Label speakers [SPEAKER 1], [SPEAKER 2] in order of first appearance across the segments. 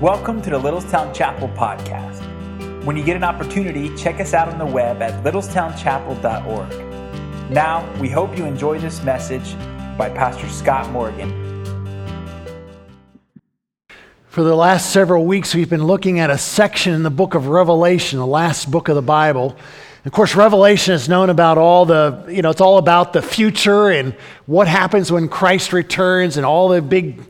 [SPEAKER 1] Welcome to the Littlestown Chapel podcast. When you get an opportunity, check us out on the web at littlestownchapel.org. Now, we hope you enjoy this message by Pastor Scott Morgan.
[SPEAKER 2] For the last several weeks, we've been looking at a section in the book of Revelation, the last book of the Bible. Of course, Revelation is known about all the, you know, it's all about the future and what happens when Christ returns and all the big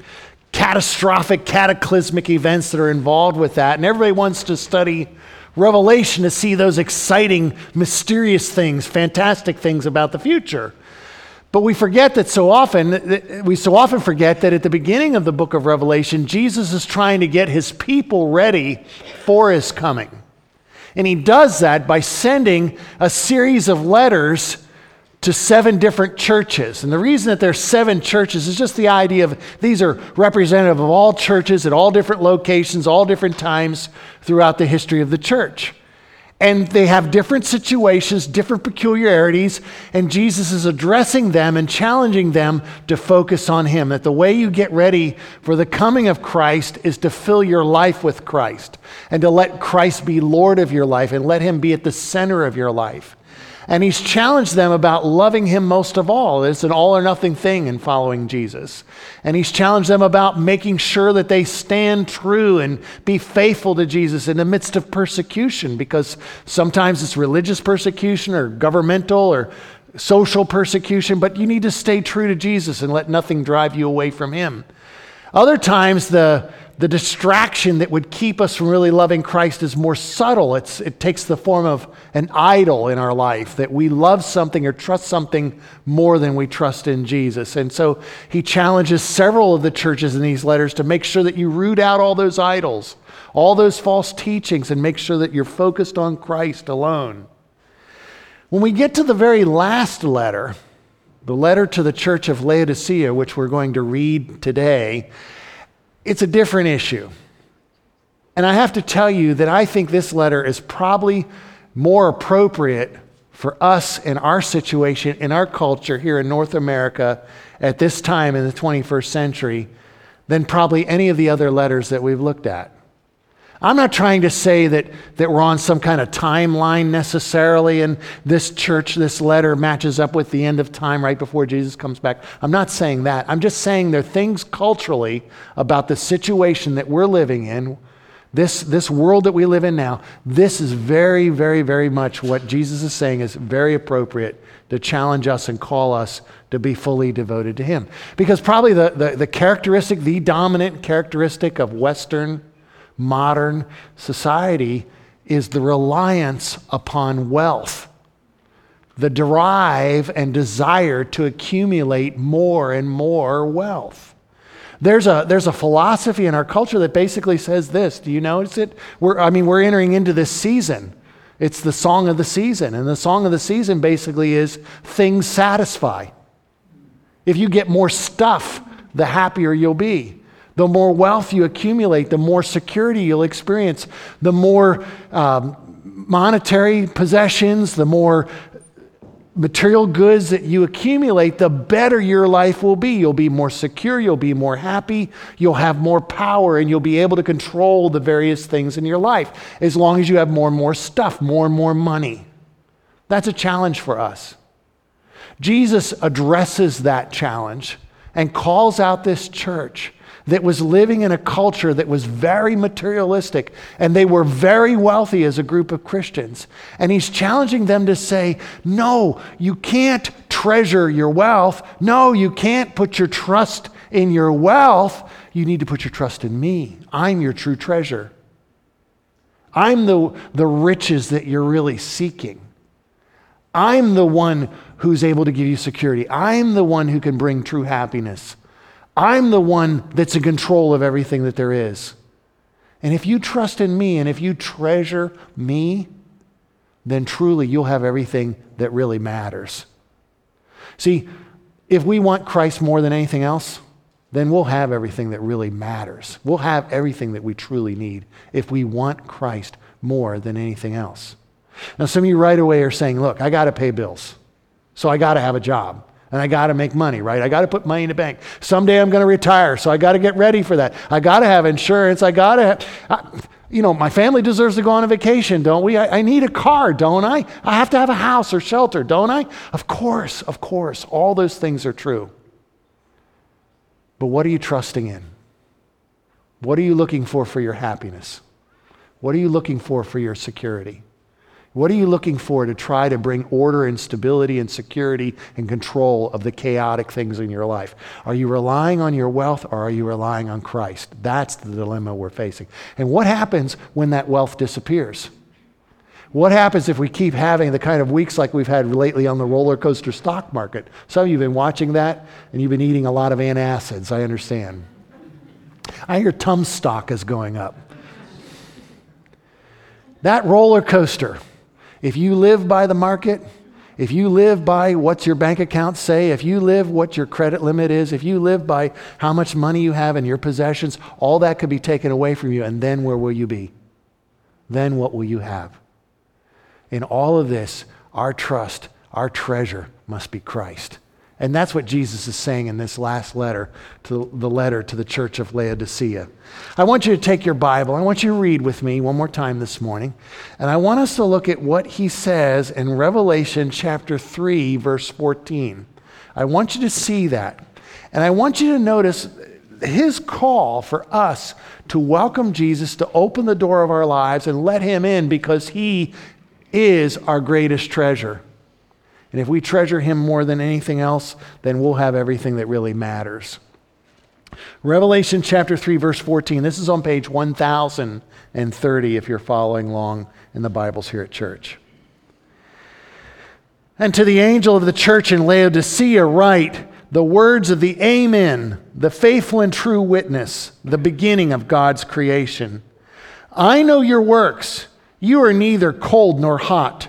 [SPEAKER 2] catastrophic, cataclysmic events that are involved with that. And everybody wants to study Revelation to see those exciting, mysterious things, fantastic things about the future. But we forget that so often, we so often forget that at the beginning of the book of Revelation, Jesus is trying to get his people ready for his coming. And he does that by sending a series of letters to seven different churches. And the reason that there's seven churches is just the idea of these are representative of all churches at all different locations, all different times throughout the history of the church. And they have different situations, different peculiarities, and Jesus is addressing them and challenging them to focus on Him. That the way you get ready for the coming of Christ is to fill your life with Christ and to let Christ be Lord of your life and let Him be at the center of your life. And he's challenged them about loving him most of all. It's an all or nothing thing in following Jesus. And he's challenged them about making sure that they stand true and be faithful to Jesus in the midst of persecution, because sometimes it's religious persecution or governmental or social persecution, but you need to stay true to Jesus and let nothing drive you away from him. Other times, the the distraction that would keep us from really loving Christ is more subtle. It's, it takes the form of an idol in our life, that we love something or trust something more than we trust in Jesus. And so he challenges several of the churches in these letters to make sure that you root out all those idols, all those false teachings, and make sure that you're focused on Christ alone. When we get to the very last letter, the letter to the church of Laodicea, which we're going to read today, it's a different issue. And I have to tell you that I think this letter is probably more appropriate for us in our situation, in our culture here in North America at this time in the 21st century than probably any of the other letters that we've looked at. I'm not trying to say that, that we're on some kind of timeline necessarily, and this church, this letter matches up with the end of time right before Jesus comes back. I'm not saying that. I'm just saying there are things culturally about the situation that we're living in, this, this world that we live in now. This is very, very, very much what Jesus is saying is very appropriate to challenge us and call us to be fully devoted to Him. Because probably the, the, the characteristic, the dominant characteristic of Western modern society is the reliance upon wealth, the drive and desire to accumulate more and more wealth. There's a, there's a philosophy in our culture that basically says this. Do you notice it? We're, I mean, we're entering into this season. It's the song of the season. And the song of the season basically is things satisfy. If you get more stuff, the happier you'll be. The more wealth you accumulate, the more security you'll experience. The more um, monetary possessions, the more material goods that you accumulate, the better your life will be. You'll be more secure, you'll be more happy, you'll have more power, and you'll be able to control the various things in your life as long as you have more and more stuff, more and more money. That's a challenge for us. Jesus addresses that challenge and calls out this church that was living in a culture that was very materialistic and they were very wealthy as a group of Christians. And he's challenging them to say, no, you can't treasure your wealth. No, you can't put your trust in your wealth. You need to put your trust in me. I'm your true treasure. I'm the, the riches that you're really seeking. I'm the one who's able to give you security. I'm the one who can bring true happiness. I'm the one that's in control of everything that there is. And if you trust in me and if you treasure me, then truly you'll have everything that really matters. See, if we want Christ more than anything else, then we'll have everything that really matters. We'll have everything that we truly need if we want Christ more than anything else. Now, some of you right away are saying, look, I got to pay bills, so I got to have a job. And I got to make money, right? I got to put money in the bank. Someday I'm going to retire, so I got to get ready for that. I got to have insurance. I got to have, I, you know, my family deserves to go on a vacation, don't we? I, I need a car, don't I? I have to have a house or shelter, don't I? Of course, of course. All those things are true. But what are you trusting in? What are you looking for for your happiness? What are you looking for for your security? What are you looking for to try to bring order and stability and security and control of the chaotic things in your life? Are you relying on your wealth or are you relying on Christ? That's the dilemma we're facing. And what happens when that wealth disappears? What happens if we keep having the kind of weeks like we've had lately on the roller coaster stock market? Some of you have been watching that and you've been eating a lot of antacids, I understand. I hear TUM stock is going up. That roller coaster, if you live by the market, if you live by what your bank accounts say, if you live what your credit limit is, if you live by how much money you have in your possessions, all that could be taken away from you. And then where will you be? Then what will you have? In all of this, our trust, our treasure must be Christ. And that's what Jesus is saying in this last letter, to the letter to the church of Laodicea. I want you to take your Bible. I want you to read with me one more time this morning. And I want us to look at what he says in Revelation chapter 3, verse 14. I want you to see that. And I want you to notice his call for us to welcome Jesus, to open the door of our lives and let him in because he is our greatest treasure. And if we treasure him more than anything else, then we'll have everything that really matters. Revelation chapter 3, verse 14. This is on page 1030 if you're following along in the Bibles here at church. And to the angel of the church in Laodicea, write the words of the Amen, the faithful and true witness, the beginning of God's creation. I know your works. You are neither cold nor hot.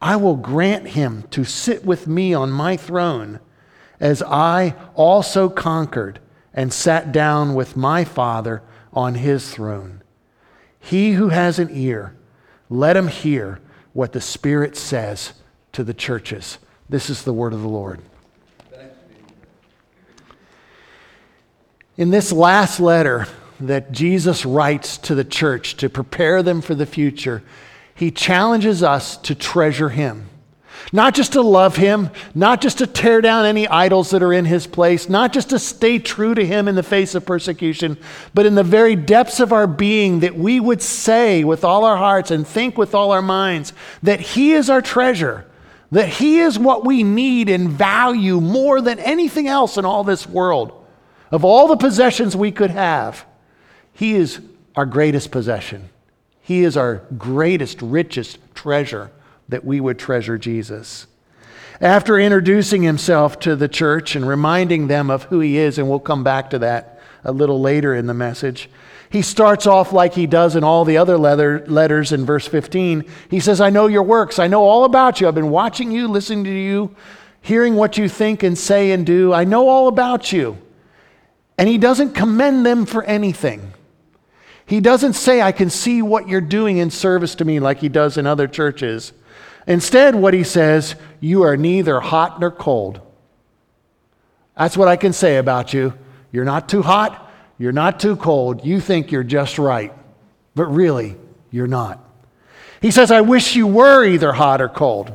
[SPEAKER 2] I will grant him to sit with me on my throne, as I also conquered and sat down with my Father on his throne. He who has an ear, let him hear what the Spirit says to the churches. This is the word of the Lord. In this last letter that Jesus writes to the church to prepare them for the future, he challenges us to treasure him. Not just to love him, not just to tear down any idols that are in his place, not just to stay true to him in the face of persecution, but in the very depths of our being that we would say with all our hearts and think with all our minds that he is our treasure, that he is what we need and value more than anything else in all this world. Of all the possessions we could have, he is our greatest possession. He is our greatest, richest treasure that we would treasure Jesus. After introducing himself to the church and reminding them of who he is, and we'll come back to that a little later in the message, he starts off like he does in all the other letter, letters in verse 15. He says, I know your works. I know all about you. I've been watching you, listening to you, hearing what you think and say and do. I know all about you. And he doesn't commend them for anything. He doesn't say, I can see what you're doing in service to me like he does in other churches. Instead, what he says, you are neither hot nor cold. That's what I can say about you. You're not too hot, you're not too cold. You think you're just right, but really, you're not. He says, I wish you were either hot or cold.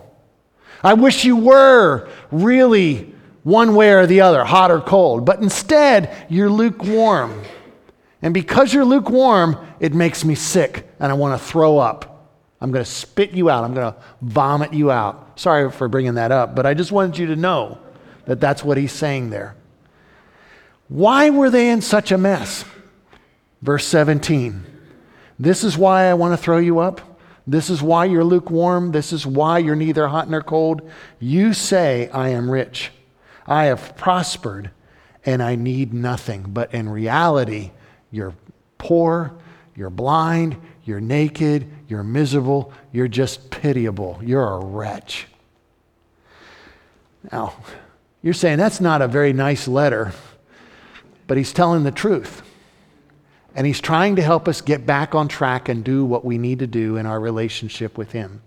[SPEAKER 2] I wish you were really one way or the other, hot or cold. But instead, you're lukewarm. And because you're lukewarm, it makes me sick and I want to throw up. I'm going to spit you out. I'm going to vomit you out. Sorry for bringing that up, but I just wanted you to know that that's what he's saying there. Why were they in such a mess? Verse 17. This is why I want to throw you up. This is why you're lukewarm. This is why you're neither hot nor cold. You say, I am rich. I have prospered and I need nothing. But in reality, you're poor, you're blind, you're naked, you're miserable, you're just pitiable. You're a wretch. Now, you're saying that's not a very nice letter, but he's telling the truth. And he's trying to help us get back on track and do what we need to do in our relationship with him.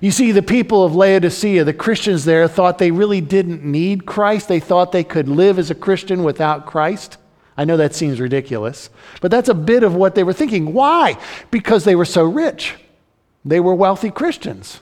[SPEAKER 2] You see, the people of Laodicea, the Christians there, thought they really didn't need Christ. They thought they could live as a Christian without Christ. I know that seems ridiculous, but that's a bit of what they were thinking. Why? Because they were so rich. They were wealthy Christians.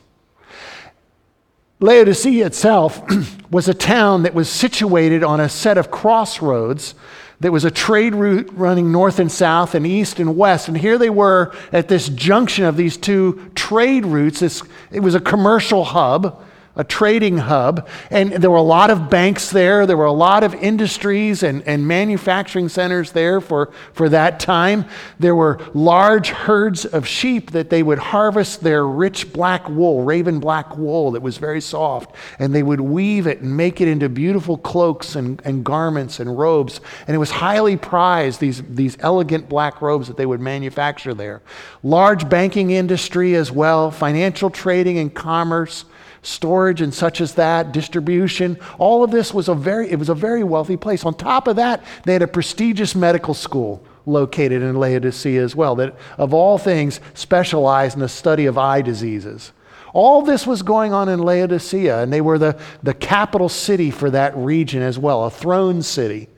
[SPEAKER 2] Laodicea itself was a town that was situated on a set of crossroads there was a trade route running north and south and east and west. And here they were at this junction of these two trade routes. This, it was a commercial hub a trading hub. And there were a lot of banks there. There were a lot of industries and, and manufacturing centers there for, for that time. There were large herds of sheep that they would harvest their rich black wool, raven black wool that was very soft. And they would weave it and make it into beautiful cloaks and, and garments and robes. And it was highly prized, these, these elegant black robes that they would manufacture there. Large banking industry as well, financial trading and commerce storage and such as that, distribution. All of this was a very, it was a very wealthy place. On top of that, they had a prestigious medical school located in Laodicea as well, that of all things specialized in the study of eye diseases. All this was going on in Laodicea, and they were the, the capital city for that region as well, a throne city.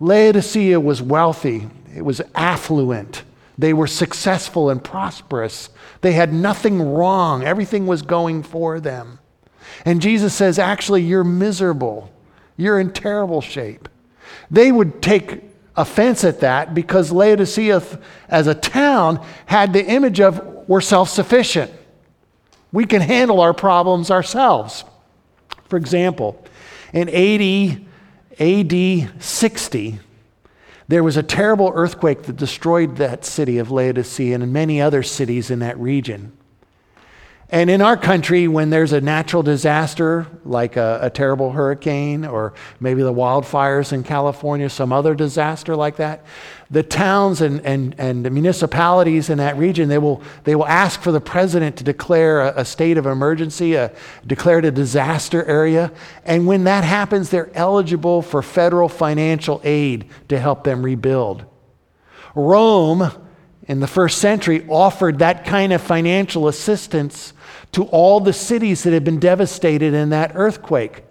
[SPEAKER 2] Laodicea was wealthy, it was affluent, they were successful and prosperous. They had nothing wrong, everything was going for them. And Jesus says, actually, you're miserable. You're in terrible shape. They would take offense at that because Laodicea, as a town, had the image of we're self sufficient. We can handle our problems ourselves. For example, in 80 AD 60, there was a terrible earthquake that destroyed that city of Laodicea and many other cities in that region. And in our country, when there's a natural disaster like a, a, terrible hurricane or maybe the wildfires in California, some other disaster like that, the towns and, and, and the municipalities in that region, they will, they will ask for the president to declare a, a state of emergency, a, declare it a disaster area. And when that happens, they're eligible for federal financial aid to help them rebuild. Rome in the first century offered that kind of financial assistance to all the cities that had been devastated in that earthquake.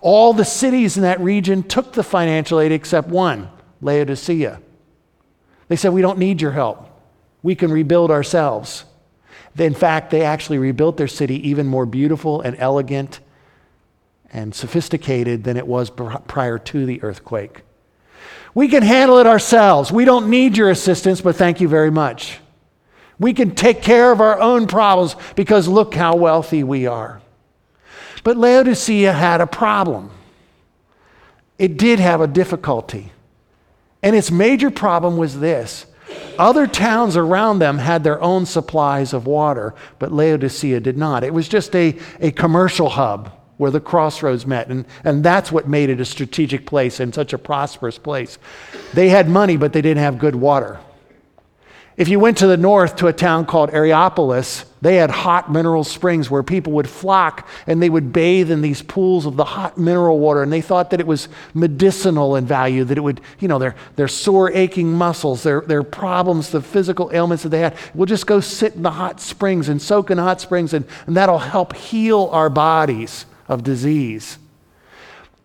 [SPEAKER 2] All the cities in that region took the financial aid except one, Laodicea. They said, We don't need your help. We can rebuild ourselves. In fact, they actually rebuilt their city even more beautiful and elegant and sophisticated than it was prior to the earthquake. We can handle it ourselves. We don't need your assistance, but thank you very much. We can take care of our own problems because look how wealthy we are. But Laodicea had a problem. It did have a difficulty. And its major problem was this other towns around them had their own supplies of water, but Laodicea did not. It was just a, a commercial hub where the crossroads met. And, and that's what made it a strategic place and such a prosperous place. They had money, but they didn't have good water. If you went to the north to a town called Hierapolis, they had hot mineral springs where people would flock and they would bathe in these pools of the hot mineral water. And they thought that it was medicinal in value, that it would, you know, their, their sore, aching muscles, their, their problems, the physical ailments that they had, we'll just go sit in the hot springs and soak in hot springs, and, and that'll help heal our bodies of disease.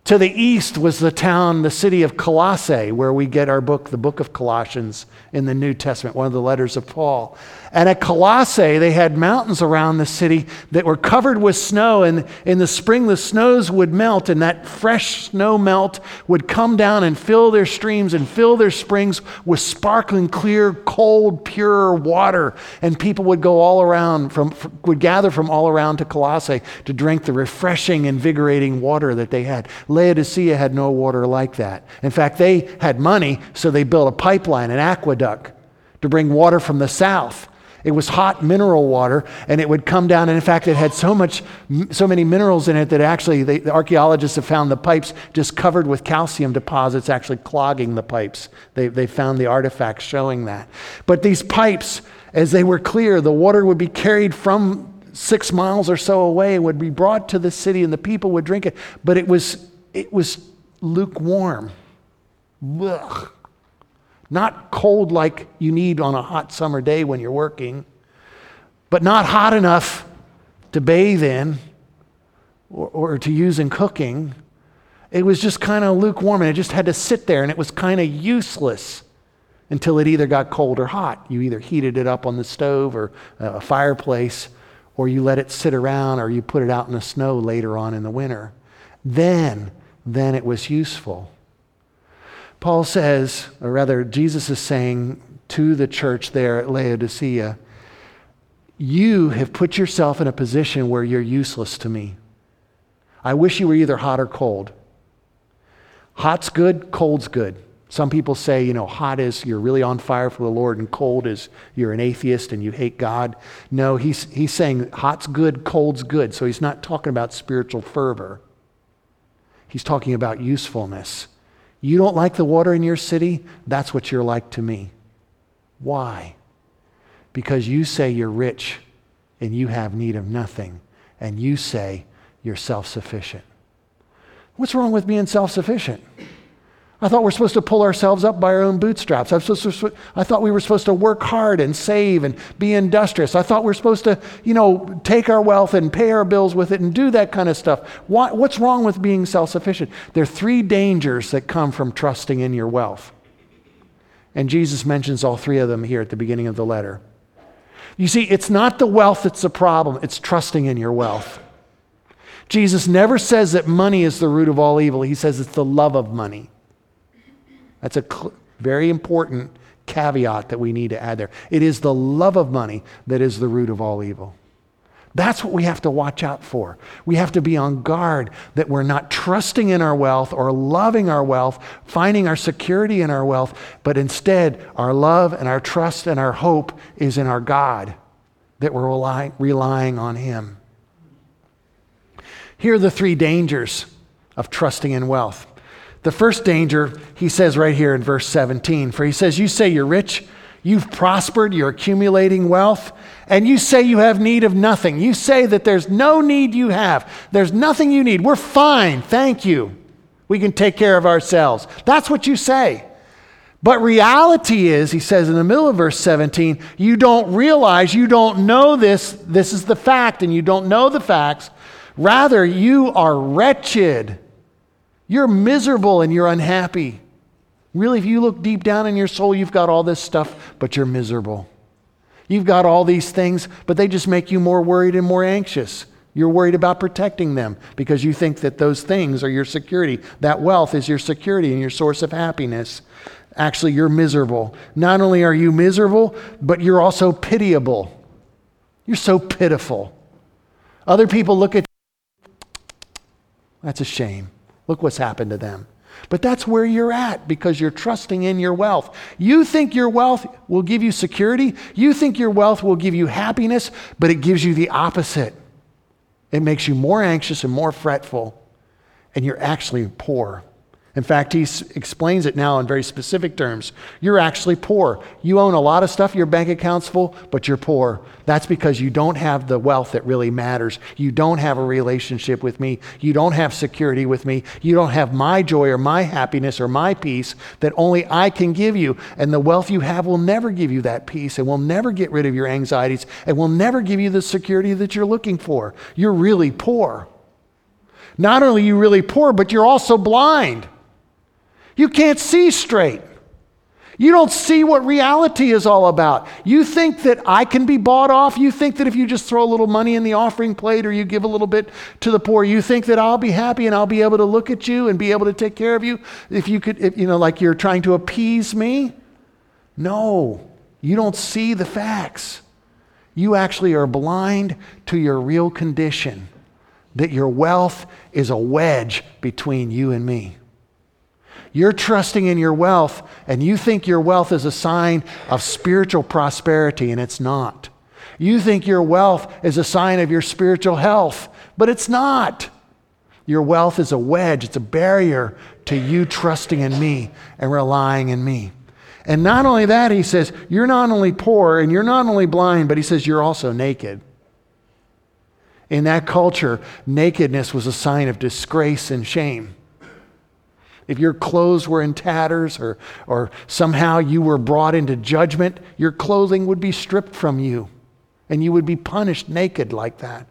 [SPEAKER 2] To the east was the town, the city of Colossae, where we get our book, the book of Colossians in the New Testament, one of the letters of Paul. And at Colossae, they had mountains around the city that were covered with snow. And in the spring, the snows would melt, and that fresh snow melt would come down and fill their streams and fill their springs with sparkling, clear, cold, pure water. And people would go all around, from, would gather from all around to Colossae to drink the refreshing, invigorating water that they had. Laodicea had no water like that. In fact, they had money, so they built a pipeline, an aqueduct, to bring water from the south it was hot mineral water, and it would come down. And in fact, it had so much, so many minerals in it that actually they, the archaeologists have found the pipes just covered with calcium deposits, actually clogging the pipes. They, they found the artifacts showing that. But these pipes, as they were clear, the water would be carried from six miles or so away and would be brought to the city, and the people would drink it. But it was, it was lukewarm. Ugh. Not cold like you need on a hot summer day when you're working, but not hot enough to bathe in or, or to use in cooking. It was just kind of lukewarm and it just had to sit there and it was kind of useless until it either got cold or hot. You either heated it up on the stove or uh, a fireplace or you let it sit around or you put it out in the snow later on in the winter. Then, then it was useful. Paul says, or rather, Jesus is saying to the church there at Laodicea, You have put yourself in a position where you're useless to me. I wish you were either hot or cold. Hot's good, cold's good. Some people say, you know, hot is you're really on fire for the Lord, and cold is you're an atheist and you hate God. No, he's, he's saying hot's good, cold's good. So he's not talking about spiritual fervor, he's talking about usefulness. You don't like the water in your city? That's what you're like to me. Why? Because you say you're rich and you have need of nothing, and you say you're self sufficient. What's wrong with being self sufficient? I thought we're supposed to pull ourselves up by our own bootstraps. I, to, I, thought we were supposed to work hard and save and be industrious. I thought we are supposed to, you know, take our wealth and pay our bills with it and do that kind of stuff. Why, what's wrong with being self sufficient? There are three dangers that come from trusting in your wealth. And Jesus mentions all three of them here at the beginning of the letter. You see, it's not the wealth that's the problem, it's trusting in your wealth. Jesus never says that money is the root of all evil, he says it's the love of money. That's a cl- very important caveat that we need to add there. It is the love of money that is the root of all evil. That's what we have to watch out for. We have to be on guard that we're not trusting in our wealth or loving our wealth, finding our security in our wealth, but instead our love and our trust and our hope is in our God, that we're rely- relying on Him. Here are the three dangers of trusting in wealth. The first danger, he says right here in verse 17, for he says, You say you're rich, you've prospered, you're accumulating wealth, and you say you have need of nothing. You say that there's no need you have, there's nothing you need. We're fine, thank you. We can take care of ourselves. That's what you say. But reality is, he says in the middle of verse 17, you don't realize, you don't know this, this is the fact, and you don't know the facts. Rather, you are wretched you're miserable and you're unhappy. Really, if you look deep down in your soul, you've got all this stuff, but you're miserable. You've got all these things, but they just make you more worried and more anxious. You're worried about protecting them because you think that those things are your security. That wealth is your security and your source of happiness. Actually, you're miserable. Not only are you miserable, but you're also pitiable. You're so pitiful. Other people look at you. That's a shame. Look what's happened to them. But that's where you're at because you're trusting in your wealth. You think your wealth will give you security. You think your wealth will give you happiness, but it gives you the opposite. It makes you more anxious and more fretful, and you're actually poor. In fact, he explains it now in very specific terms. You're actually poor. You own a lot of stuff, your bank account's full, but you're poor. That's because you don't have the wealth that really matters. You don't have a relationship with me. You don't have security with me. You don't have my joy or my happiness or my peace that only I can give you. And the wealth you have will never give you that peace and will never get rid of your anxieties and will never give you the security that you're looking for. You're really poor. Not only are you really poor, but you're also blind. You can't see straight. You don't see what reality is all about. You think that I can be bought off. You think that if you just throw a little money in the offering plate or you give a little bit to the poor, you think that I'll be happy and I'll be able to look at you and be able to take care of you if you could, if, you know, like you're trying to appease me. No, you don't see the facts. You actually are blind to your real condition, that your wealth is a wedge between you and me. You're trusting in your wealth, and you think your wealth is a sign of spiritual prosperity, and it's not. You think your wealth is a sign of your spiritual health, but it's not. Your wealth is a wedge, it's a barrier to you trusting in me and relying in me. And not only that, he says, you're not only poor and you're not only blind, but he says, you're also naked. In that culture, nakedness was a sign of disgrace and shame. If your clothes were in tatters or, or somehow you were brought into judgment, your clothing would be stripped from you and you would be punished naked like that.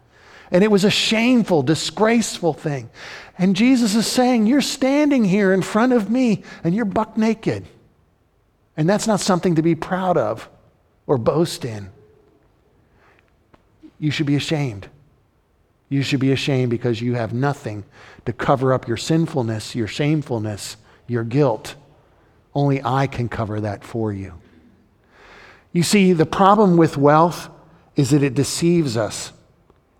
[SPEAKER 2] And it was a shameful, disgraceful thing. And Jesus is saying, You're standing here in front of me and you're buck naked. And that's not something to be proud of or boast in. You should be ashamed. You should be ashamed because you have nothing to cover up your sinfulness, your shamefulness, your guilt. Only I can cover that for you. You see, the problem with wealth is that it deceives us.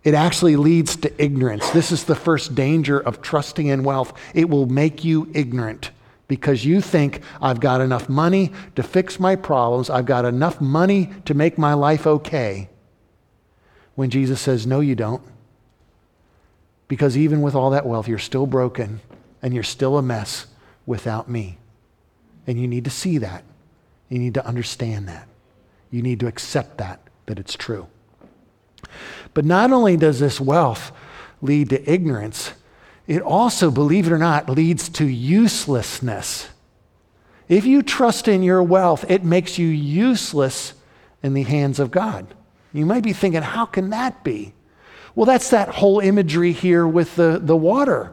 [SPEAKER 2] It actually leads to ignorance. This is the first danger of trusting in wealth. It will make you ignorant because you think, I've got enough money to fix my problems, I've got enough money to make my life okay. When Jesus says, No, you don't. Because even with all that wealth, you're still broken and you're still a mess without me. And you need to see that. You need to understand that. You need to accept that, that it's true. But not only does this wealth lead to ignorance, it also, believe it or not, leads to uselessness. If you trust in your wealth, it makes you useless in the hands of God. You might be thinking, how can that be? Well, that's that whole imagery here with the, the water.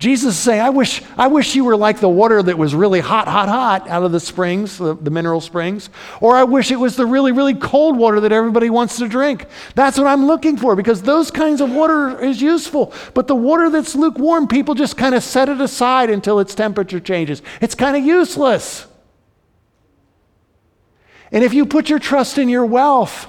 [SPEAKER 2] Jesus is saying, I wish, I wish you were like the water that was really hot, hot, hot out of the springs, the, the, mineral springs. Or I wish it was the really, really cold water that everybody wants to drink. That's what I'm looking for because those kinds of water is useful. But the water that's lukewarm, people just kind of set it aside until its temperature changes. It's kind of useless. And if you put your trust in your wealth,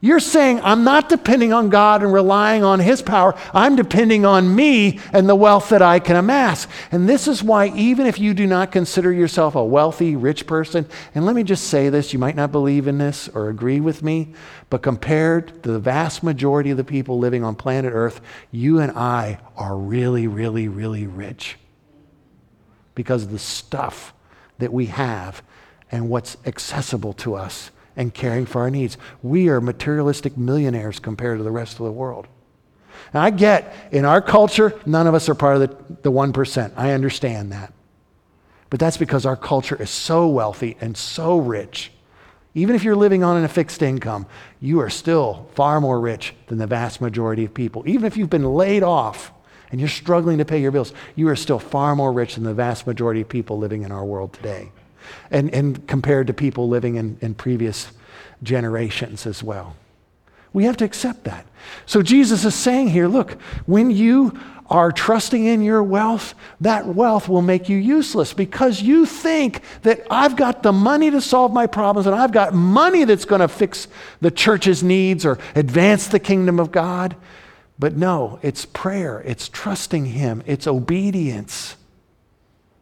[SPEAKER 2] you're saying, I'm not depending on God and relying on His power. I'm depending on me and the wealth that I can amass. And this is why, even if you do not consider yourself a wealthy, rich person, and let me just say this you might not believe in this or agree with me, but compared to the vast majority of the people living on planet Earth, you and I are really, really, really rich because of the stuff that we have and what's accessible to us and caring for our needs. We are materialistic millionaires compared to the rest of the world. And I get in our culture, none of us are part of the, the 1%. I understand that. But that's because our culture is so wealthy and so rich. Even if you're living on a fixed income, you are still far more rich than the vast majority of people. Even if you've been laid off and you're struggling to pay your bills, you are still far more rich than the vast majority of people living in our world today and, and compared to people living in, in previous generations as well. We have to accept that. So Jesus is saying here look, when you are trusting in your wealth, that wealth will make you useless because you think that I've got the money to solve my problems and I've got money that's going to fix the church's needs or advance the kingdom of God. But no, it's prayer, it's trusting Him, it's obedience.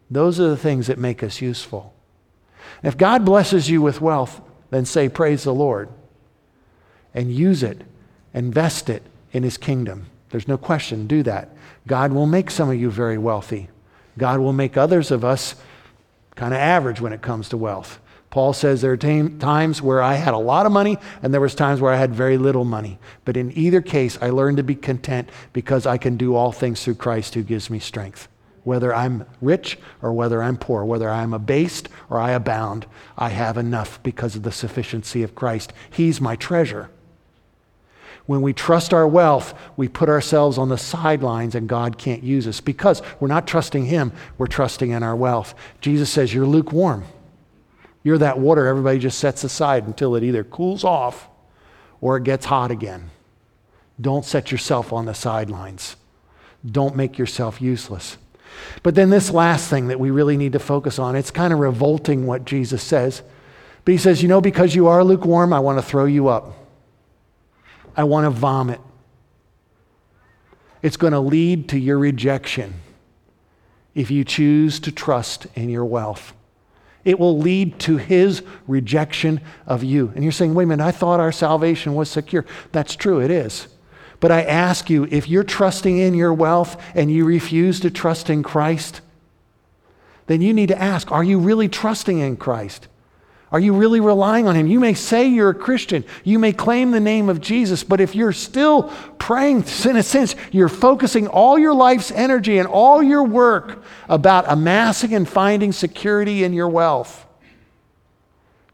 [SPEAKER 2] Those are the things that make us useful. If God blesses you with wealth, then say, Praise the Lord, and use it, invest it in His kingdom. There's no question, do that. God will make some of you very wealthy. God will make others of us kind of average when it comes to wealth. Paul says there are times where I had a lot of money and there was times where I had very little money. But in either case, I learned to be content because I can do all things through Christ who gives me strength whether I'm rich or whether I'm poor, whether I'm abased or I abound, I have enough because of the sufficiency of Christ. He's my treasure. When we trust our wealth, we put ourselves on the sidelines and God can't use us because we're not trusting Him, we're trusting in our wealth. Jesus says, You're lukewarm. You're that water everybody just sets aside until it either cools off or it gets hot again. Don't set yourself on the sidelines. Don't make yourself useless. But then, this last thing that we really need to focus on, it's kind of revolting what Jesus says. But he says, You know, because you are lukewarm, I want to throw you up. I want to vomit. It's going to lead to your rejection if you choose to trust in your wealth. It will lead to his rejection of you. And you're saying, wait a minute, I thought our salvation was secure. That's true, it is. But I ask you, if you're trusting in your wealth and you refuse to trust in Christ, then you need to ask, are you really trusting in Christ? Are you really relying on Him? You may say you're a Christian, you may claim the name of Jesus, but if you're still praying, in a sense, you're focusing all your life's energy and all your work about amassing and finding security in your wealth,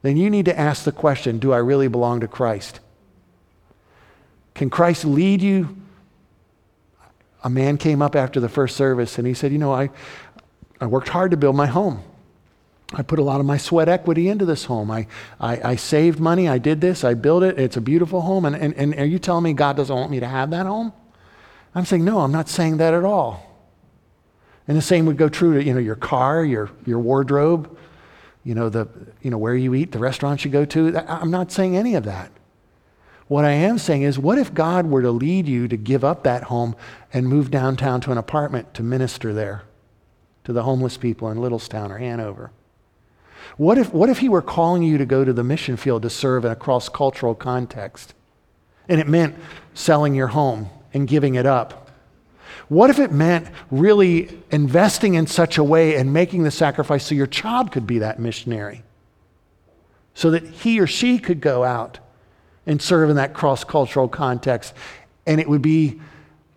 [SPEAKER 2] then you need to ask the question Do I really belong to Christ? Can Christ lead you? A man came up after the first service and he said, You know, I, I worked hard to build my home. I put a lot of my sweat equity into this home. I, I, I, saved money. I did this. I built it. It's a beautiful home. And, and, and are you telling me God doesn't want me to have that home? I'm saying, no, I'm not saying that at all. And the same would go true to you know, your car, your, your wardrobe, you know, the, you know, where you eat, the restaurants you go to. I'm not saying any of that. What I am saying is, what if God were to lead you to give up that home and move downtown to an apartment to minister there to the homeless people in Littlestown or Hanover? What if, what if he were calling you to go to the mission field to serve in a cross cultural context? And it meant selling your home and giving it up. What if it meant really investing in such a way and making the sacrifice so your child could be that missionary? So that he or she could go out and serve in that cross cultural context. And it would be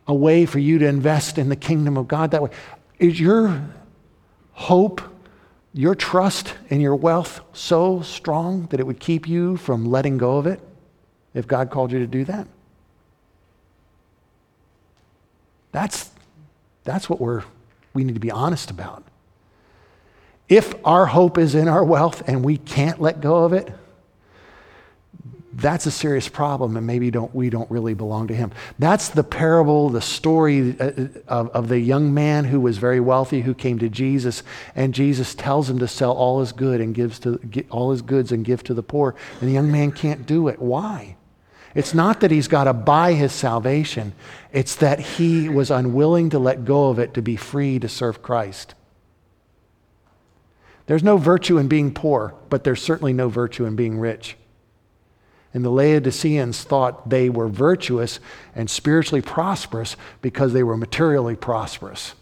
[SPEAKER 2] a way for you to invest in the kingdom of God that way. Is your hope your trust and your wealth so strong that it would keep you from letting go of it if God called you to do that? That's, that's what we're, we need to be honest about. If our hope is in our wealth and we can't let go of it, that's a serious problem, and maybe don't, we don't really belong to him. That's the parable, the story uh, of, of the young man who was very wealthy who came to Jesus, and Jesus tells him to sell all his good and gives to all his goods and give to the poor. And the young man can't do it. Why? It's not that he's got to buy his salvation, it's that he was unwilling to let go of it to be free to serve Christ. There's no virtue in being poor, but there's certainly no virtue in being rich. And the Laodiceans thought they were virtuous and spiritually prosperous because they were materially prosperous.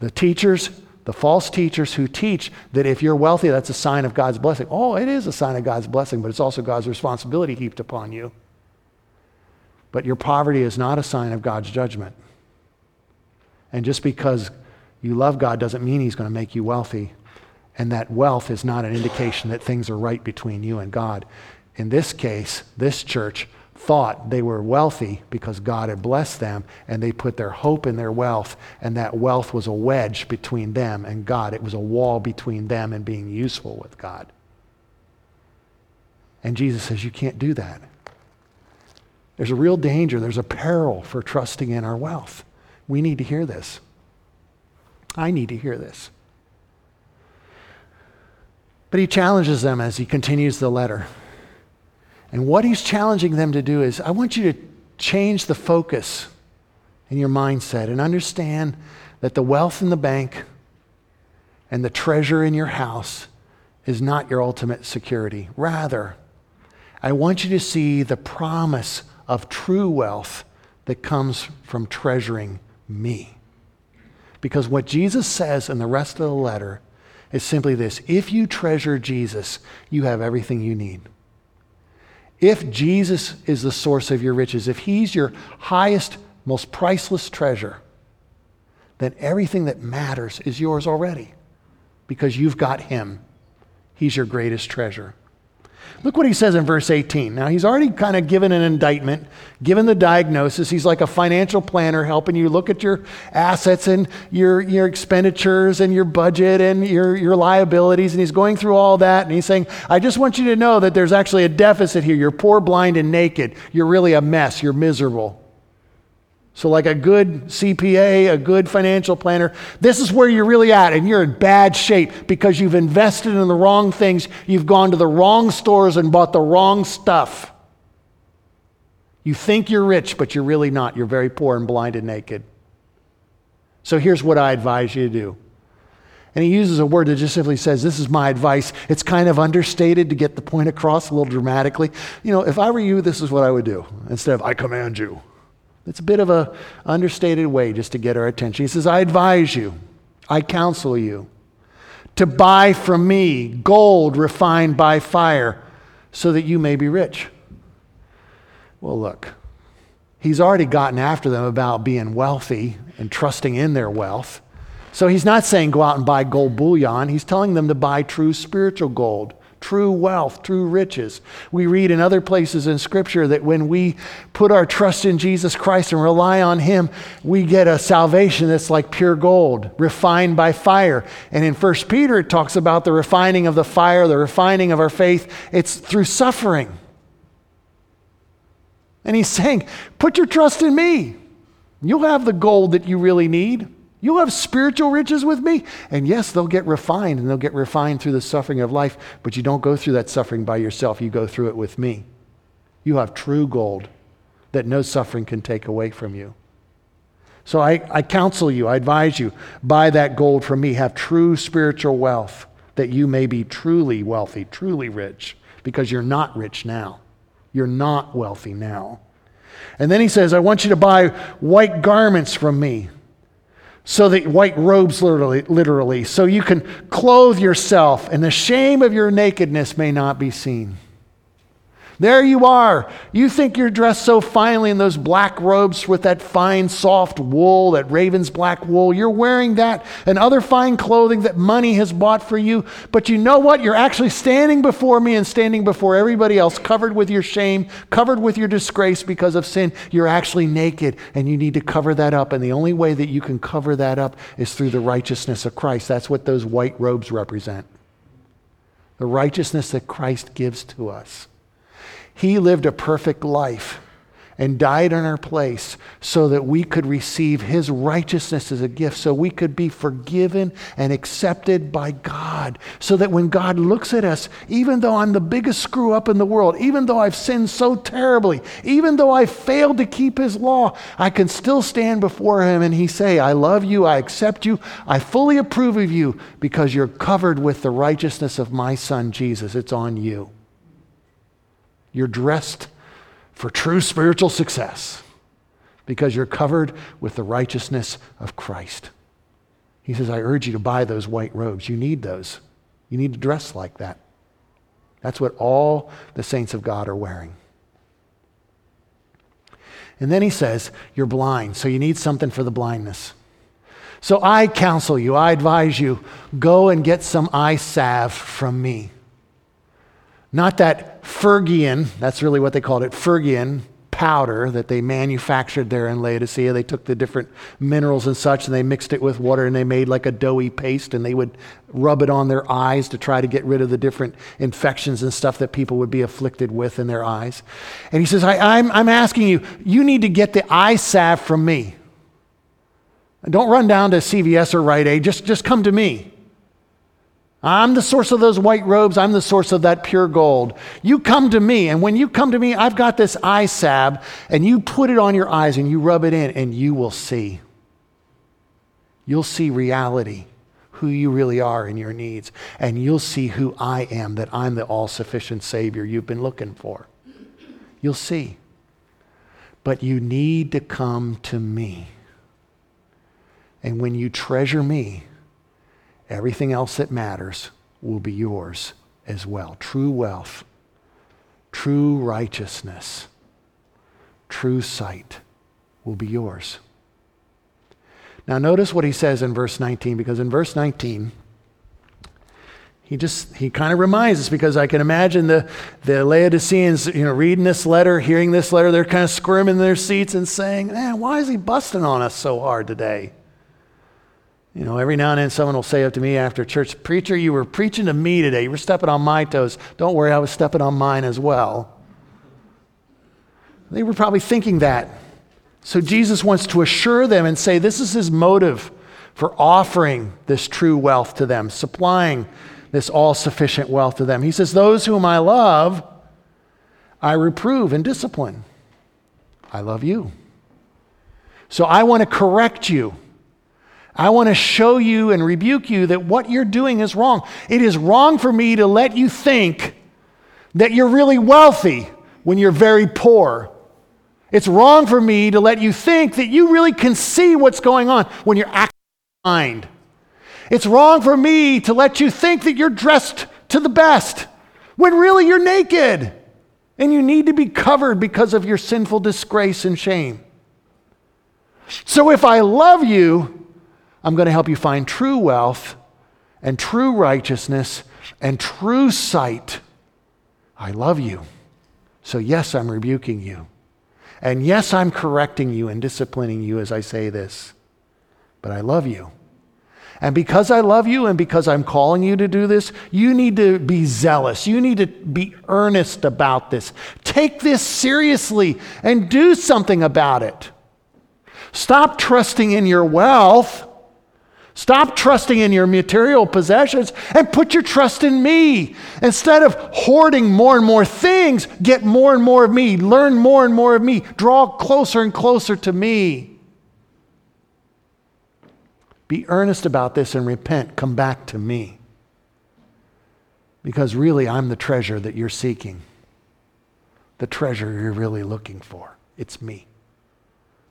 [SPEAKER 2] The teachers, the false teachers who teach that if you're wealthy, that's a sign of God's blessing. Oh, it is a sign of God's blessing, but it's also God's responsibility heaped upon you. But your poverty is not a sign of God's judgment. And just because you love God doesn't mean He's going to make you wealthy. And that wealth is not an indication that things are right between you and God in this case, this church thought they were wealthy because God had blessed them, and they put their hope in their wealth, and that wealth was a wedge between them and God. It was a wall between them and being useful with God. And Jesus says, You can't do that. There's a real danger, there's a peril for trusting in our wealth. We need to hear this. I need to hear this. But he challenges them as he continues the letter. And what he's challenging them to do is I want you to change the focus in your mindset and understand that the wealth in the bank and the treasure in your house is not your ultimate security. Rather, I want you to see the promise of true wealth that comes from treasuring me. Because what Jesus says in the rest of the letter is simply this if you treasure Jesus, you have everything you need. If Jesus is the source of your riches, if He's your highest, most priceless treasure, then everything that matters is yours already because you've got Him. He's your greatest treasure. Look what he says in verse 18. Now, he's already kind of given an indictment, given the diagnosis. He's like a financial planner helping you look at your assets and your, your expenditures and your budget and your, your liabilities. And he's going through all that. And he's saying, I just want you to know that there's actually a deficit here. You're poor, blind, and naked. You're really a mess. You're miserable. So, like a good CPA, a good financial planner, this is where you're really at, and you're in bad shape because you've invested in the wrong things. You've gone to the wrong stores and bought the wrong stuff. You think you're rich, but you're really not. You're very poor and blind and naked. So, here's what I advise you to do. And he uses a word that just simply says, This is my advice. It's kind of understated to get the point across a little dramatically. You know, if I were you, this is what I would do instead of, I command you. It's a bit of an understated way just to get our attention. He says, I advise you, I counsel you to buy from me gold refined by fire so that you may be rich. Well, look, he's already gotten after them about being wealthy and trusting in their wealth. So he's not saying go out and buy gold bullion. He's telling them to buy true spiritual gold true wealth, true riches. We read in other places in Scripture that when we put our trust in Jesus Christ and rely on Him, we get a salvation that's like pure gold, refined by fire. And in 1 Peter, it talks about the refining of the fire, the refining of our faith. It's through suffering. And He's saying, put your trust in me. You'll have the gold that you really need. You'll have spiritual riches with me. And yes, they'll get refined, and they'll get refined through the suffering of life, but you don't go through that suffering by yourself. You go through it with me. You have true gold that no suffering can take away from you. So I, I counsel you, I advise you, buy that gold from me. Have true spiritual wealth that you may be truly wealthy, truly rich, because you're not rich now. You're not wealthy now. And then he says, I want you to buy white garments from me so that white robes literally, literally so you can clothe yourself and the shame of your nakedness may not be seen there you are. You think you're dressed so finely in those black robes with that fine, soft wool, that raven's black wool. You're wearing that and other fine clothing that money has bought for you. But you know what? You're actually standing before me and standing before everybody else, covered with your shame, covered with your disgrace because of sin. You're actually naked and you need to cover that up. And the only way that you can cover that up is through the righteousness of Christ. That's what those white robes represent the righteousness that Christ gives to us. He lived a perfect life and died in our place so that we could receive his righteousness as a gift, so we could be forgiven and accepted by God. So that when God looks at us, even though I'm the biggest screw up in the world, even though I've sinned so terribly, even though I've failed to keep his law, I can still stand before him and he say, I love you, I accept you, I fully approve of you because you're covered with the righteousness of my son Jesus. It's on you. You're dressed for true spiritual success because you're covered with the righteousness of Christ. He says, I urge you to buy those white robes. You need those. You need to dress like that. That's what all the saints of God are wearing. And then he says, You're blind, so you need something for the blindness. So I counsel you, I advise you, go and get some eye salve from me. Not that Phrygian, that's really what they called it, Phrygian powder that they manufactured there in Laodicea. They took the different minerals and such and they mixed it with water and they made like a doughy paste and they would rub it on their eyes to try to get rid of the different infections and stuff that people would be afflicted with in their eyes. And he says, I, am I'm, I'm asking you, you need to get the eye salve from me. Don't run down to CVS or Rite Aid, just, just come to me. I'm the source of those white robes. I'm the source of that pure gold. You come to me, and when you come to me, I've got this eye salve, and you put it on your eyes and you rub it in, and you will see. You'll see reality, who you really are in your needs, and you'll see who I am, that I'm the all sufficient Savior you've been looking for. You'll see. But you need to come to me. And when you treasure me, Everything else that matters will be yours as well. True wealth, true righteousness, true sight will be yours. Now, notice what he says in verse 19, because in verse 19, He just, he kind of reminds us because I can imagine the, the Laodiceans, you know, reading this letter, hearing this letter, they're kind of squirming in their seats and saying, man, why is he busting on us so hard today? You know, every now and then someone will say up to me after church, Preacher, you were preaching to me today. You were stepping on my toes. Don't worry, I was stepping on mine as well. They were probably thinking that. So Jesus wants to assure them and say this is his motive for offering this true wealth to them, supplying this all sufficient wealth to them. He says, Those whom I love, I reprove and discipline. I love you. So I want to correct you. I want to show you and rebuke you that what you're doing is wrong. It is wrong for me to let you think that you're really wealthy when you're very poor. It's wrong for me to let you think that you really can see what's going on when you're actually blind. It's wrong for me to let you think that you're dressed to the best when really you're naked and you need to be covered because of your sinful disgrace and shame. So if I love you, I'm going to help you find true wealth and true righteousness and true sight. I love you. So, yes, I'm rebuking you. And yes, I'm correcting you and disciplining you as I say this. But I love you. And because I love you and because I'm calling you to do this, you need to be zealous. You need to be earnest about this. Take this seriously and do something about it. Stop trusting in your wealth. Stop trusting in your material possessions and put your trust in me. Instead of hoarding more and more things, get more and more of me. Learn more and more of me. Draw closer and closer to me. Be earnest about this and repent. Come back to me. Because really, I'm the treasure that you're seeking, the treasure you're really looking for. It's me.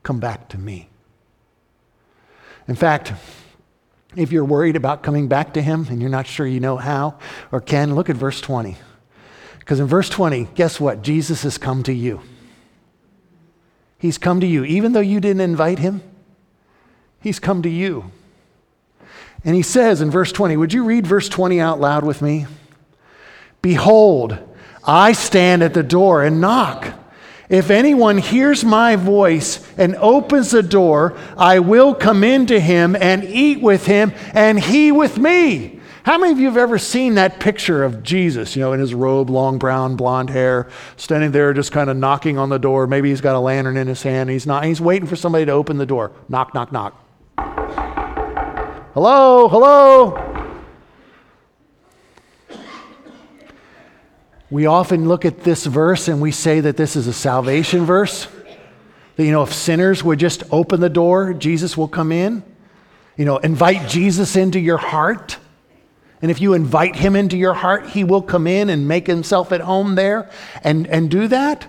[SPEAKER 2] Come back to me. In fact, if you're worried about coming back to Him and you're not sure you know how or can, look at verse 20. Because in verse 20, guess what? Jesus has come to you. He's come to you. Even though you didn't invite Him, He's come to you. And he says in verse 20, would you read verse 20 out loud with me? Behold, I stand at the door and knock. If anyone hears my voice and opens the door, I will come into him and eat with him and he with me. How many of you have ever seen that picture of Jesus, you know, in his robe, long brown, blonde hair, standing there just kind of knocking on the door? Maybe he's got a lantern in his hand. He's not, he's waiting for somebody to open the door. Knock, knock, knock. Hello, hello. We often look at this verse and we say that this is a salvation verse. That, you know, if sinners would just open the door, Jesus will come in. You know, invite Jesus into your heart. And if you invite him into your heart, he will come in and make himself at home there and, and do that.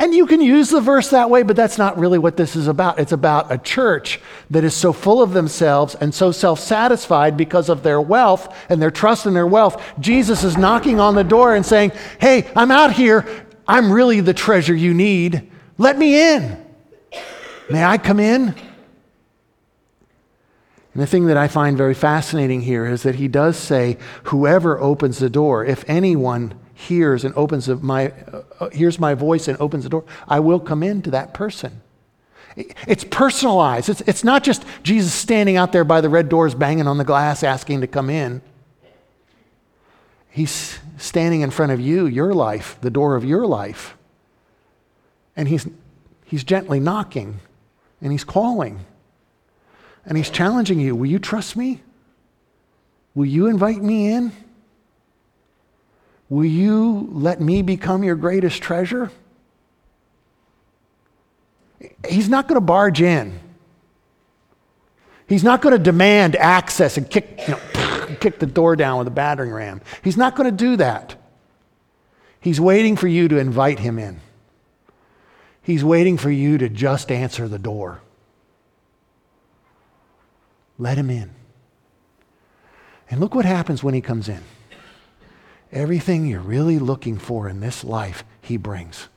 [SPEAKER 2] And you can use the verse that way, but that's not really what this is about. It's about a church that is so full of themselves and so self satisfied because of their wealth and their trust in their wealth. Jesus is knocking on the door and saying, Hey, I'm out here. I'm really the treasure you need. Let me in. May I come in? And the thing that I find very fascinating here is that he does say, Whoever opens the door, if anyone hears and opens my uh, hears my voice and opens the door, I will come in to that person. It's personalized. It's, it's not just Jesus standing out there by the red doors, banging on the glass, asking to come in. He's standing in front of you, your life, the door of your life. And he's, he's gently knocking and he's calling. And he's challenging you Will you trust me? Will you invite me in? Will you let me become your greatest treasure? He's not going to barge in. He's not going to demand access and kick, you know, kick the door down with a battering ram. He's not going to do that. He's waiting for you to invite him in. He's waiting for you to just answer the door. Let him in. And look what happens when he comes in. Everything you're really looking for in this life, He brings.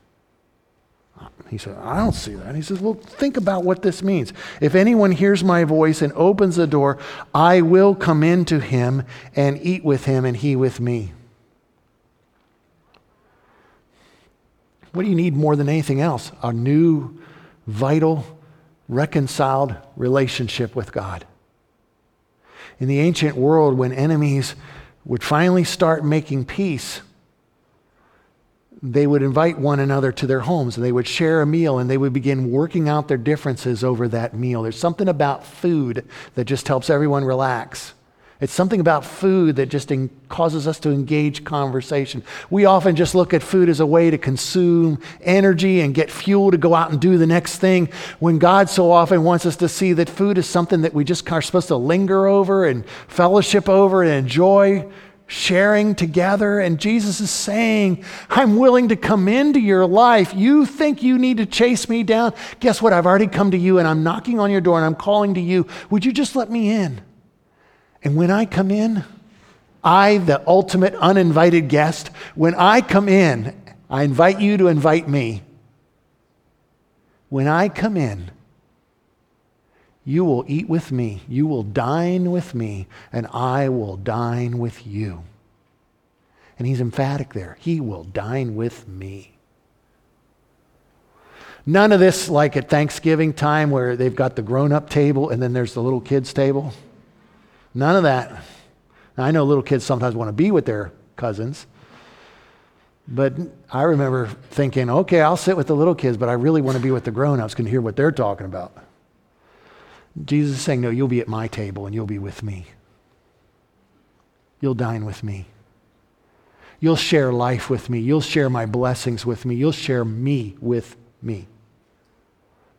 [SPEAKER 2] He said, I don't see that. He says, Well, think about what this means. If anyone hears my voice and opens the door, I will come into him and eat with him and he with me. What do you need more than anything else? A new, vital, reconciled relationship with God. In the ancient world, when enemies would finally start making peace, they would invite one another to their homes and they would share a meal and they would begin working out their differences over that meal. There's something about food that just helps everyone relax. It's something about food that just causes us to engage conversation. We often just look at food as a way to consume energy and get fuel to go out and do the next thing, when God so often wants us to see that food is something that we just are supposed to linger over and fellowship over and enjoy sharing together. And Jesus is saying, I'm willing to come into your life. You think you need to chase me down? Guess what? I've already come to you and I'm knocking on your door and I'm calling to you. Would you just let me in? And when I come in, I, the ultimate uninvited guest, when I come in, I invite you to invite me. When I come in, you will eat with me, you will dine with me, and I will dine with you. And he's emphatic there. He will dine with me. None of this like at Thanksgiving time where they've got the grown up table and then there's the little kids' table. None of that. Now, I know little kids sometimes want to be with their cousins, but I remember thinking, okay, I'll sit with the little kids, but I really want to be with the grown ups, can hear what they're talking about. Jesus is saying, No, you'll be at my table and you'll be with me. You'll dine with me. You'll share life with me. You'll share my blessings with me. You'll share me with me.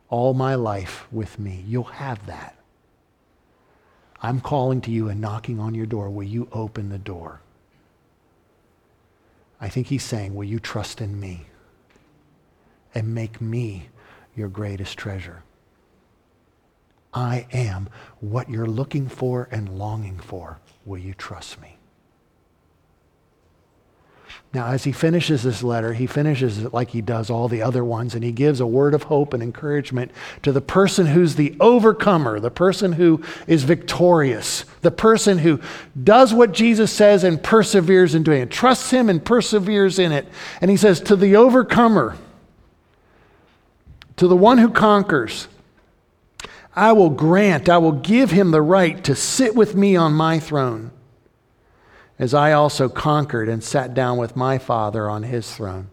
[SPEAKER 2] All my life with me. You'll have that. I'm calling to you and knocking on your door. Will you open the door? I think he's saying, Will you trust in me and make me your greatest treasure? I am what you're looking for and longing for. Will you trust me? Now, as he finishes this letter, he finishes it like he does all the other ones, and he gives a word of hope and encouragement to the person who's the overcomer, the person who is victorious, the person who does what Jesus says and perseveres in doing it, trusts him and perseveres in it. And he says, To the overcomer, to the one who conquers, I will grant, I will give him the right to sit with me on my throne, as I also conquered and sat down with my Father on his throne.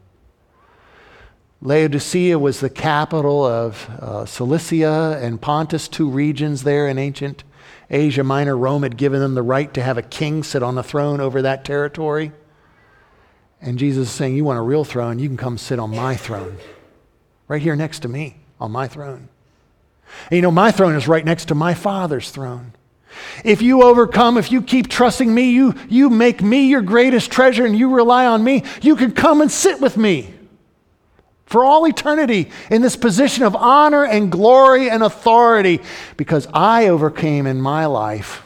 [SPEAKER 2] Laodicea was the capital of uh, Cilicia and Pontus, two regions there in ancient Asia Minor. Rome had given them the right to have a king sit on the throne over that territory. And Jesus is saying, You want a real throne? You can come sit on my throne, right here next to me, on my throne. And you know, my throne is right next to my Father's throne. If you overcome, if you keep trusting me, you, you make me your greatest treasure and you rely on me, you can come and sit with me for all eternity in this position of honor and glory and authority because I overcame in my life.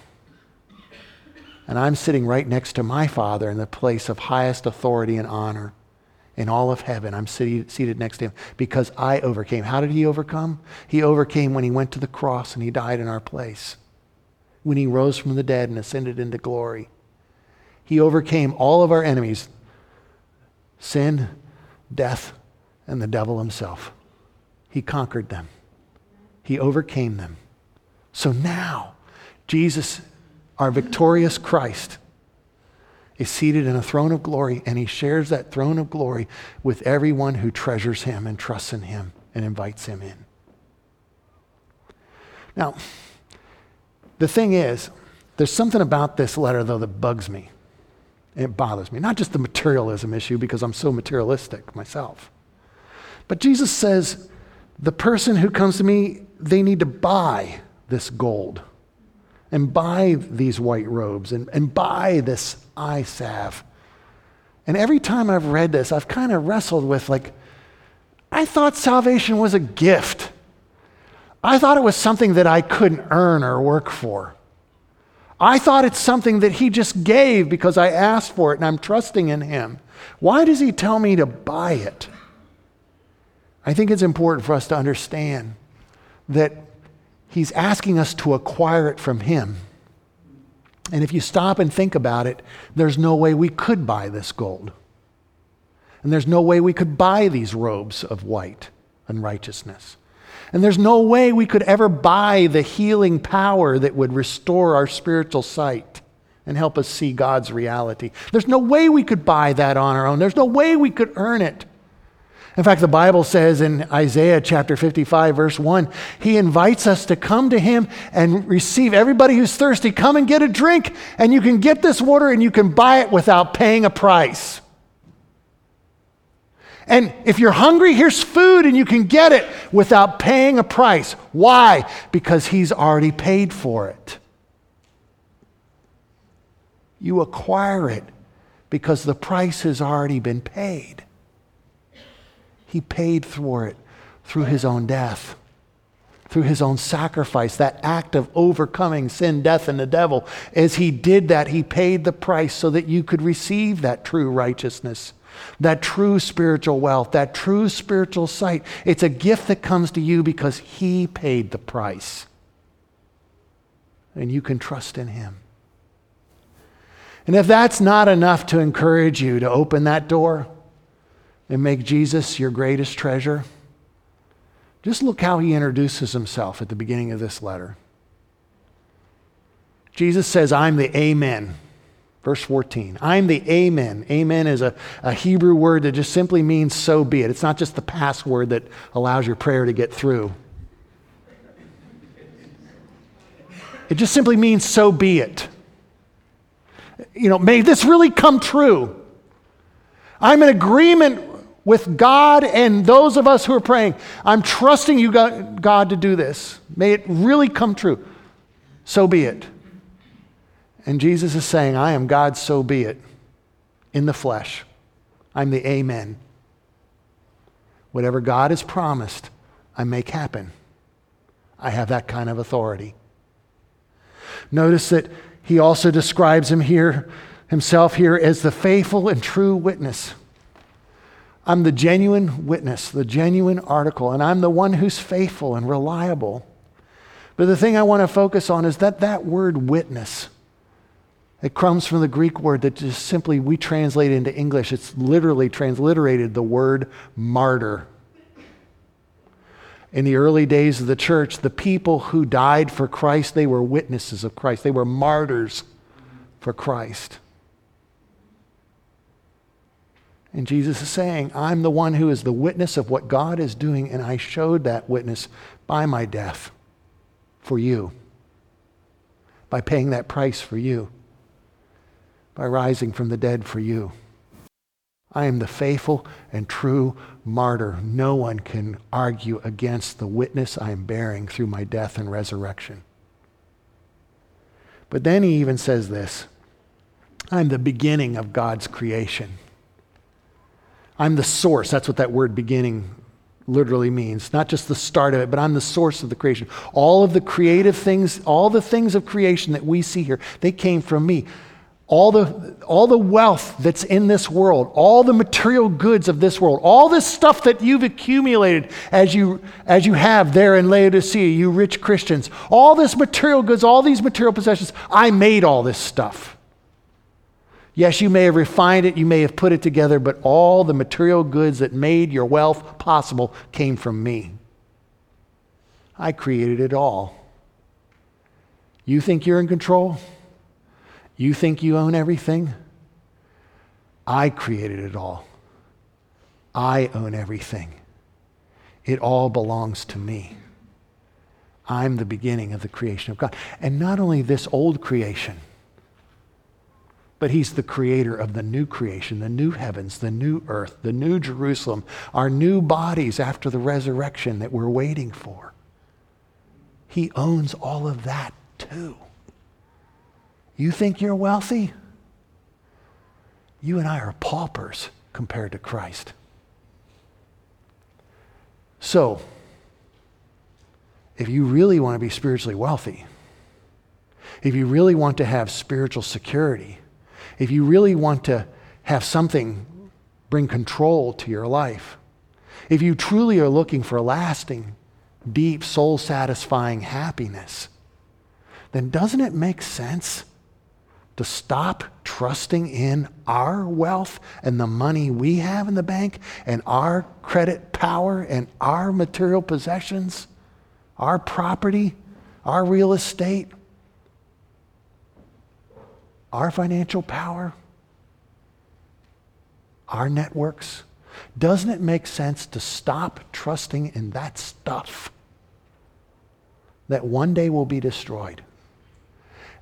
[SPEAKER 2] And I'm sitting right next to my Father in the place of highest authority and honor in all of heaven. I'm seated next to him because I overcame. How did he overcome? He overcame when he went to the cross and he died in our place, when he rose from the dead and ascended into glory. He overcame all of our enemies sin, death, and the devil himself. He conquered them, he overcame them. So now, Jesus, our victorious Christ, is seated in a throne of glory, and he shares that throne of glory with everyone who treasures him and trusts in him and invites him in. Now, the thing is, there's something about this letter, though, that bugs me. It bothers me. Not just the materialism issue, because I'm so materialistic myself. But Jesus says, the person who comes to me, they need to buy this gold and buy these white robes and, and buy this eye salve. And every time I've read this, I've kind of wrestled with, like, I thought salvation was a gift. I thought it was something that I couldn't earn or work for. I thought it's something that He just gave because I asked for it and I'm trusting in Him. Why does He tell me to buy it? I think it's important for us to understand that He's asking us to acquire it from Him. And if you stop and think about it, there's no way we could buy this gold. And there's no way we could buy these robes of white and righteousness. And there's no way we could ever buy the healing power that would restore our spiritual sight and help us see God's reality. There's no way we could buy that on our own. There's no way we could earn it. In fact, the Bible says in Isaiah chapter 55, verse 1, he invites us to come to him and receive everybody who's thirsty. Come and get a drink, and you can get this water and you can buy it without paying a price. And if you're hungry, here's food and you can get it without paying a price. Why? Because he's already paid for it. You acquire it because the price has already been paid. He paid for it through his own death, through his own sacrifice, that act of overcoming sin, death, and the devil. As he did that, he paid the price so that you could receive that true righteousness that true spiritual wealth, that true spiritual sight. It's a gift that comes to you because He paid the price. And you can trust in Him. And if that's not enough to encourage you to open that door and make Jesus your greatest treasure, just look how he introduces himself at the beginning of this letter. Jesus says, I'm the Amen. Verse 14, I'm the Amen. Amen is a, a Hebrew word that just simply means so be it. It's not just the password that allows your prayer to get through. It just simply means so be it. You know, may this really come true. I'm in agreement with God and those of us who are praying. I'm trusting you, God, to do this. May it really come true. So be it. And Jesus is saying, I am God, so be it, in the flesh. I'm the Amen. Whatever God has promised, I make happen. I have that kind of authority. Notice that he also describes him here, himself here as the faithful and true witness. I'm the genuine witness, the genuine article, and I'm the one who's faithful and reliable. But the thing I want to focus on is that that word witness it comes from the Greek word that just simply we translate into English. It's literally transliterated the word martyr. In the early days of the church, the people who died for Christ, they were witnesses of Christ. They were martyrs for Christ. And Jesus is saying, I'm the one who is the witness of what God is doing, and I showed that witness by my death for you, by paying that price for you by rising from the dead for you. I am the faithful and true martyr. No one can argue against the witness I am bearing through my death and resurrection. But then he even says this I'm the beginning of God's creation. I'm the source. That's what that word beginning literally means. Not just the start of it, but I'm the source of the creation. All of the creative things, all the things of creation that we see here, they came from me all the, all the wealth that's in this world, all the material goods of this world, all this stuff that you've accumulated as you, as you have there in Laodicea, you rich Christians, all this material goods, all these material possessions, I made all this stuff. Yes, you may have refined it, you may have put it together, but all the material goods that made your wealth possible came from me. I created it all. You think you're in control? You think you own everything? I created it all. I own everything. It all belongs to me. I'm the beginning of the creation of God. And not only this old creation, but He's the creator of the new creation, the new heavens, the new earth, the new Jerusalem, our new bodies after the resurrection that we're waiting for. He owns all of that too. You think you're wealthy? You and I are paupers compared to Christ. So, if you really want to be spiritually wealthy, if you really want to have spiritual security, if you really want to have something bring control to your life, if you truly are looking for lasting, deep, soul satisfying happiness, then doesn't it make sense to stop trusting in our wealth and the money we have in the bank and our credit power and our material possessions, our property, our real estate, our financial power, our networks? Doesn't it make sense to stop trusting in that stuff that one day will be destroyed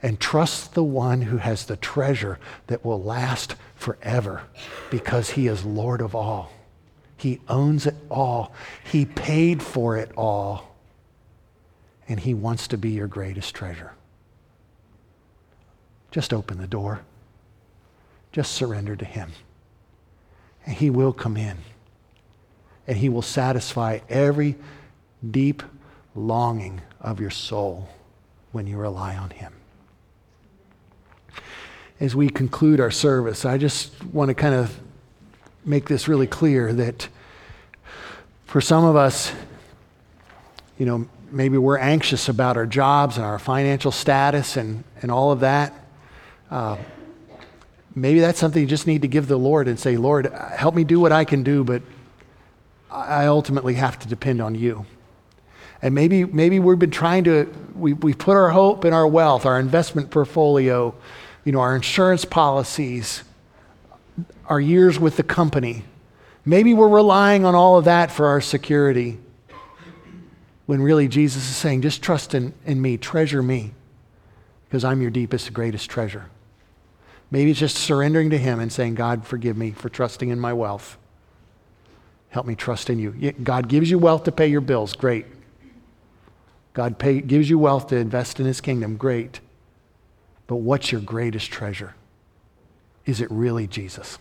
[SPEAKER 2] and trust the one who has the treasure that will last forever because he is Lord of all? He owns it all, he paid for it all, and he wants to be your greatest treasure. Just open the door. Just surrender to him. And He will come in. And He will satisfy every deep longing of your soul when you rely on Him. As we conclude our service, I just want to kind of make this really clear that for some of us, you know, maybe we're anxious about our jobs and our financial status and, and all of that. Uh, maybe that's something you just need to give the Lord and say, Lord, help me do what I can do, but I ultimately have to depend on you. And maybe, maybe we've been trying to, we, we've put our hope in our wealth, our investment portfolio, you know, our insurance policies, our years with the company. Maybe we're relying on all of that for our security. When really Jesus is saying, just trust in, in me, treasure me, because I'm your deepest, greatest treasure. Maybe it's just surrendering to Him and saying, God, forgive me for trusting in my wealth. Help me trust in you. God gives you wealth to pay your bills. Great. God pay, gives you wealth to invest in His kingdom. Great. But what's your greatest treasure? Is it really Jesus?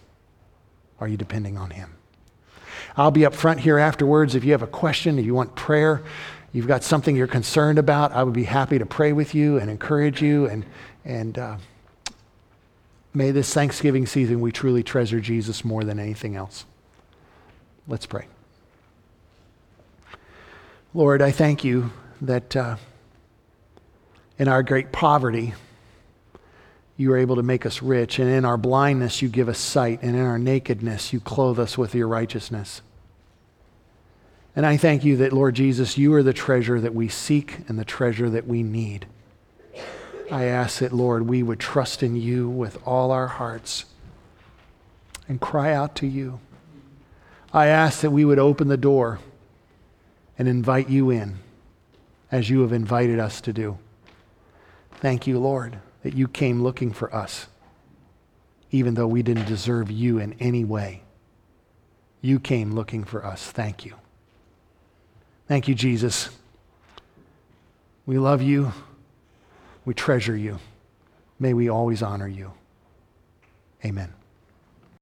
[SPEAKER 2] Are you depending on Him? I'll be up front here afterwards. If you have a question, if you want prayer, you've got something you're concerned about, I would be happy to pray with you and encourage you and, and uh, May this Thanksgiving season we truly treasure Jesus more than anything else. Let's pray. Lord, I thank you that uh, in our great poverty, you are able to make us rich, and in our blindness, you give us sight, and in our nakedness, you clothe us with your righteousness. And I thank you that, Lord Jesus, you are the treasure that we seek and the treasure that we need. I ask that, Lord, we would trust in you with all our hearts and cry out to you. I ask that we would open the door and invite you in as you have invited us to do. Thank you, Lord, that you came looking for us, even though we didn't deserve you in any way. You came looking for us. Thank you. Thank you, Jesus. We love you. We treasure you. May we always honor you. Amen.